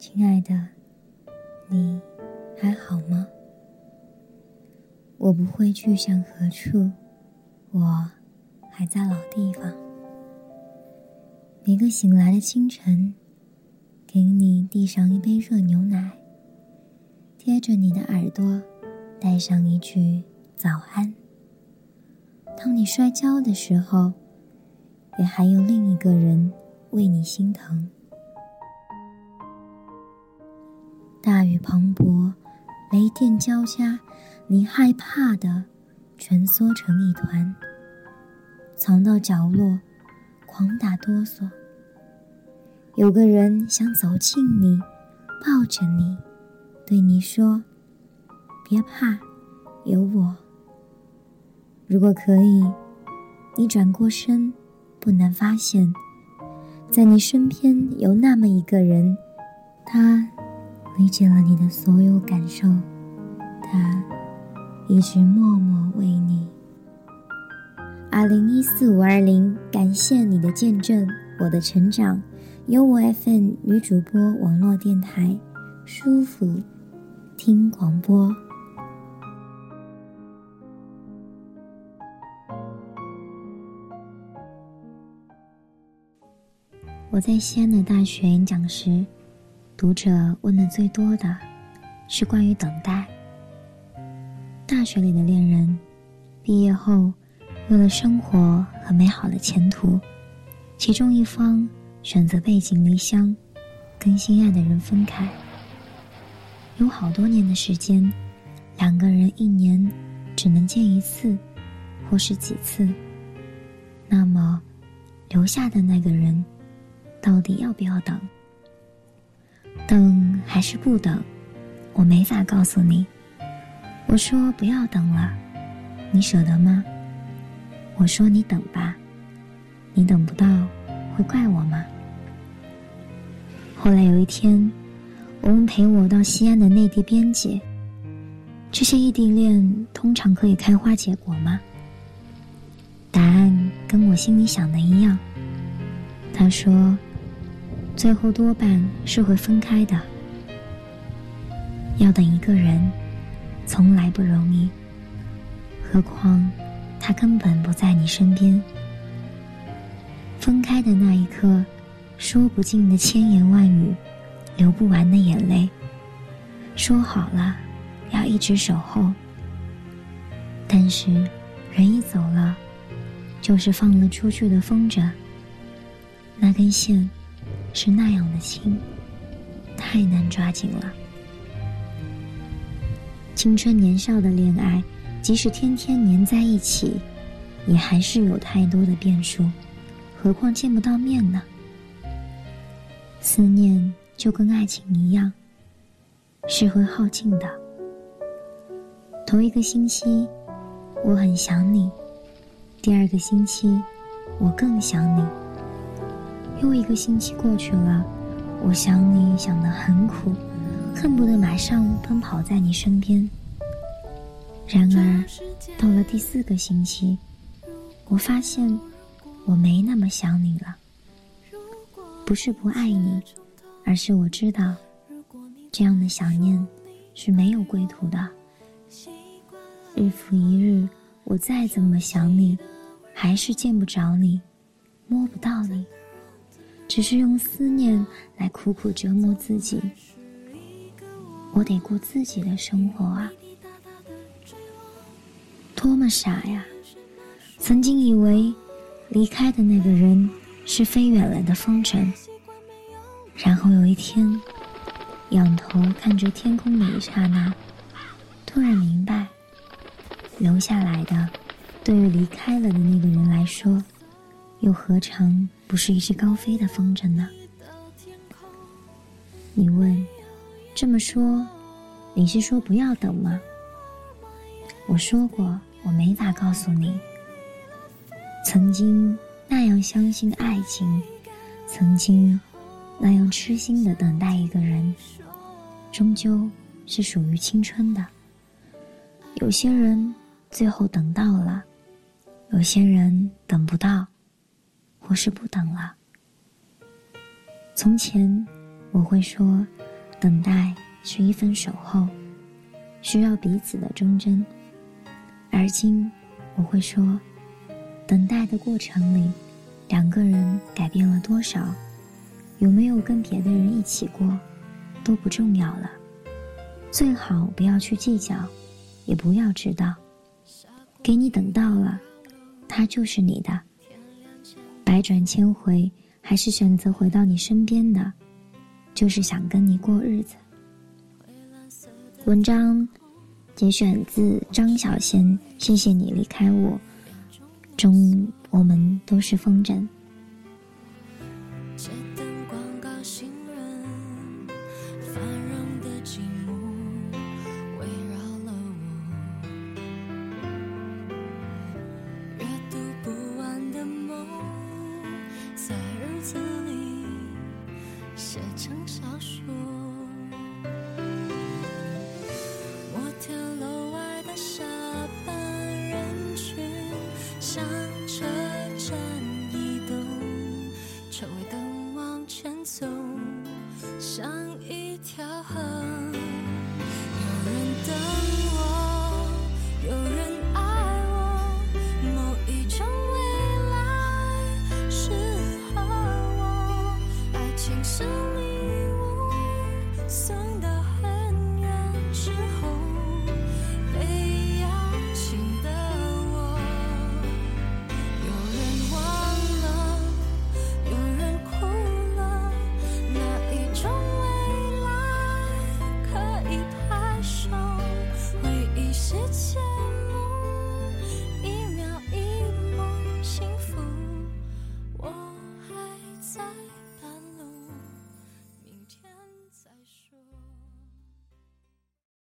亲爱的，你还好吗？我不会去向何处，我还在老地方。每个醒来的清晨，给你递上一杯热牛奶，贴着你的耳朵，带上一句早安。当你摔跤的时候，也还有另一个人为你心疼。大雨磅礴，雷电交加，你害怕的蜷缩成一团，藏到角落，狂打哆嗦。有个人想走近你，抱着你，对你说：“别怕，有我。”如果可以，你转过身，不难发现，在你身边有那么一个人，他。理解了你的所有感受，他一直默默为你。二零一四五二零，感谢你的见证，我的成长。由我 FN 女主播网络电台，舒服听广播。我在西安的大学演讲时。读者问的最多的是关于等待。大学里的恋人，毕业后为了生活和美好的前途，其中一方选择背井离乡，跟心爱的人分开。有好多年的时间，两个人一年只能见一次，或是几次。那么，留下的那个人，到底要不要等？等还是不等，我没法告诉你。我说不要等了，你舍得吗？我说你等吧，你等不到，会怪我吗？后来有一天，我们陪我到西安的内地边界。这些异地恋通常可以开花结果吗？答案跟我心里想的一样。他说。最后多半是会分开的。要等一个人，从来不容易。何况，他根本不在你身边。分开的那一刻，说不尽的千言万语，流不完的眼泪。说好了，要一直守候。但是，人一走了，就是放了出去的风筝。那根线。是那样的轻，太难抓紧了。青春年少的恋爱，即使天天黏在一起，也还是有太多的变数。何况见不到面呢？思念就跟爱情一样，是会耗尽的。头一个星期，我很想你；第二个星期，我更想你。又一个星期过去了，我想你想得很苦，恨不得马上奔跑在你身边。然而，到了第四个星期，我发现我没那么想你了。不是不爱你，而是我知道，这样的想念是没有归途的。日复一日，我再怎么想你，还是见不着你，摸不到你。只是用思念来苦苦折磨自己，我得过自己的生活啊！多么傻呀！曾经以为离开的那个人是飞远了的风筝，然后有一天仰头看着天空的一刹那，突然明白，留下来的对于离开了的那个人来说。又何尝不是一只高飞的风筝呢？你问，这么说，你是说不要等吗？我说过，我没法告诉你。曾经那样相信爱情，曾经那样痴心的等待一个人，终究是属于青春的。有些人最后等到了，有些人等不到。我是不等了。从前，我会说，等待是一份守候，需要彼此的忠贞。而今，我会说，等待的过程里，两个人改变了多少，有没有跟别的人一起过，都不重要了。最好不要去计较，也不要知道，给你等到了，他就是你的。百转千回，还是选择回到你身边的。就是想跟你过日子。文章节选自张小娴，谢谢你离开我，中我们都是风筝。总像一条河。